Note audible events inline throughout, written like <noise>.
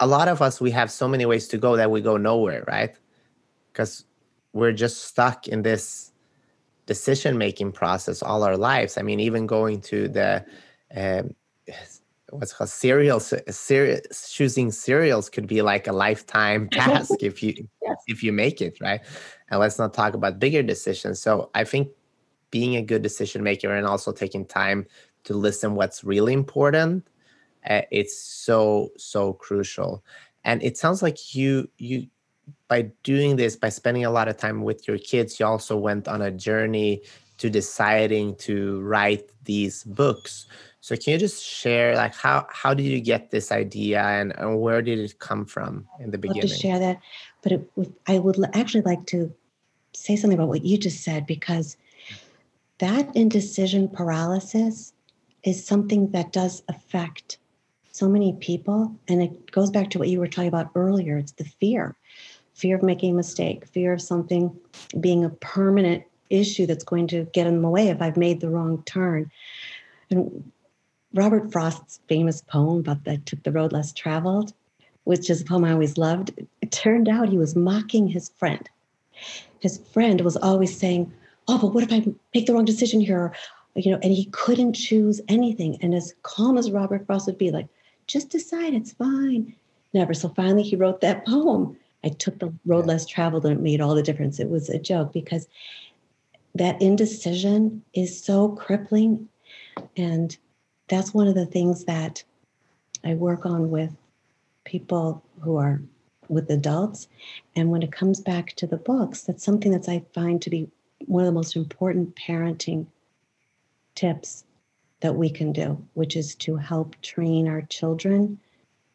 a lot of us we have so many ways to go that we go nowhere right? Because we're just stuck in this decision making process all our lives. I mean even going to the um, what's called cereals cere- choosing cereals could be like a lifetime <laughs> task if you yes. if you make it right? And let's not talk about bigger decisions. So i think being a good decision maker and also taking time to listen what's really important uh, it's so so crucial and it sounds like you you by doing this by spending a lot of time with your kids you also went on a journey to deciding to write these books so can you just share like how how did you get this idea and, and where did it come from in the beginning? I'd love to share that, but it, I would actually like to say something about what you just said because that indecision paralysis is something that does affect so many people, and it goes back to what you were talking about earlier. It's the fear, fear of making a mistake, fear of something being a permanent issue that's going to get in the way if I've made the wrong turn. And Robert Frost's famous poem about that took the road less traveled, which is a poem I always loved, it turned out he was mocking his friend. His friend was always saying, Oh, but what if I make the wrong decision here? You know, and he couldn't choose anything. And as calm as Robert Frost would be, like, just decide it's fine. Never. So finally he wrote that poem. I took the road less traveled and it made all the difference. It was a joke because that indecision is so crippling. And that's one of the things that I work on with people who are with adults. And when it comes back to the books, that's something that I find to be one of the most important parenting tips that we can do, which is to help train our children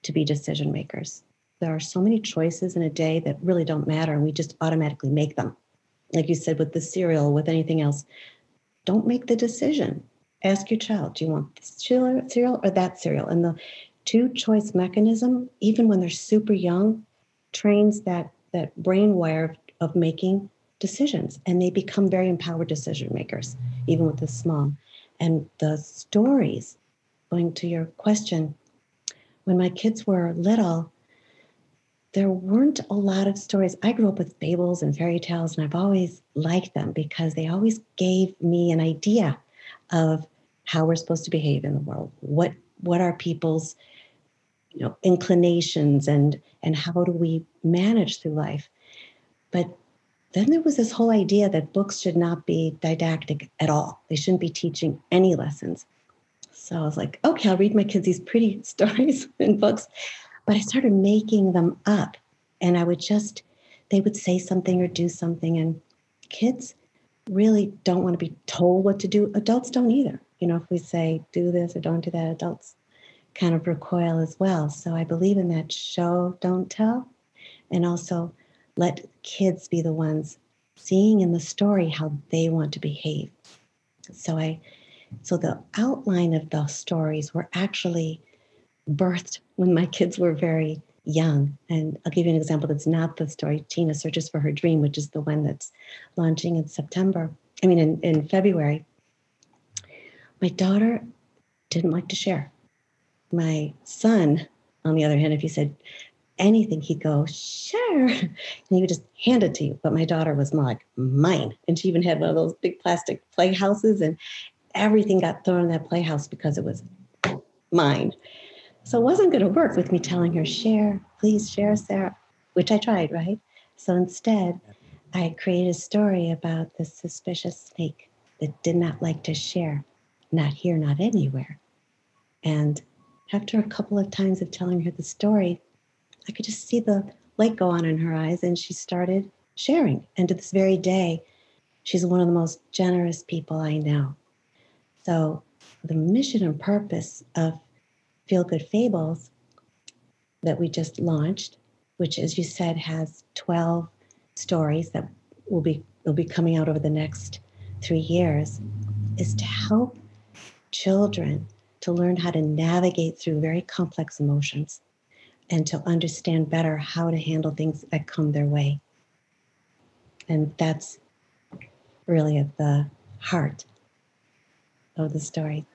to be decision makers. There are so many choices in a day that really don't matter, and we just automatically make them. Like you said, with the cereal, with anything else, don't make the decision ask your child, do you want this cereal or that cereal? And the two choice mechanism, even when they're super young, trains that that brain wire of, of making decisions and they become very empowered decision makers, even with the small. And the stories, going to your question, when my kids were little, there weren't a lot of stories. I grew up with fables and fairy tales, and I've always liked them because they always gave me an idea of how we're supposed to behave in the world. What what are people's you know inclinations and and how do we manage through life? But then there was this whole idea that books should not be didactic at all. They shouldn't be teaching any lessons. So i was like okay i'll read my kids these pretty <laughs> stories and books. But i started making them up. And i would just they would say something or do something. And kids really don't want to be told what to do. Adults don't either. You know, if we say do this or don't do that, adults kind of recoil as well. So I believe in that show, don't tell, and also let kids be the ones seeing in the story how they want to behave. So I so the outline of the stories were actually birthed when my kids were very young. And I'll give you an example that's not the story Tina Searches for Her Dream, which is the one that's launching in September. I mean, in, in February. My daughter didn't like to share. My son, on the other hand, if you said anything, he'd go, sure. <laughs> And he would just hand it to you. But my daughter was more like, mine. And she even had one of those big plastic playhouses, and everything got thrown in that playhouse because it was mine. So it wasn't going to work with me telling her, share, please share, Sarah, which I tried, right? So instead, I created a story about the suspicious snake that did not like to share not here, not anywhere. And after a couple of times of telling her the story, I could just see the light go on in her eyes, and she started sharing. And to this very day, she's one of the most generous people I know. So, the mission and purpose of Feel Good Fables that we just launched, which, as you said, has 12 stories that will be will be coming out over the next three years, is to help children to learn how to navigate through very complex emotions and to understand better how to handle things that come their way. And that's really at the heart of the story.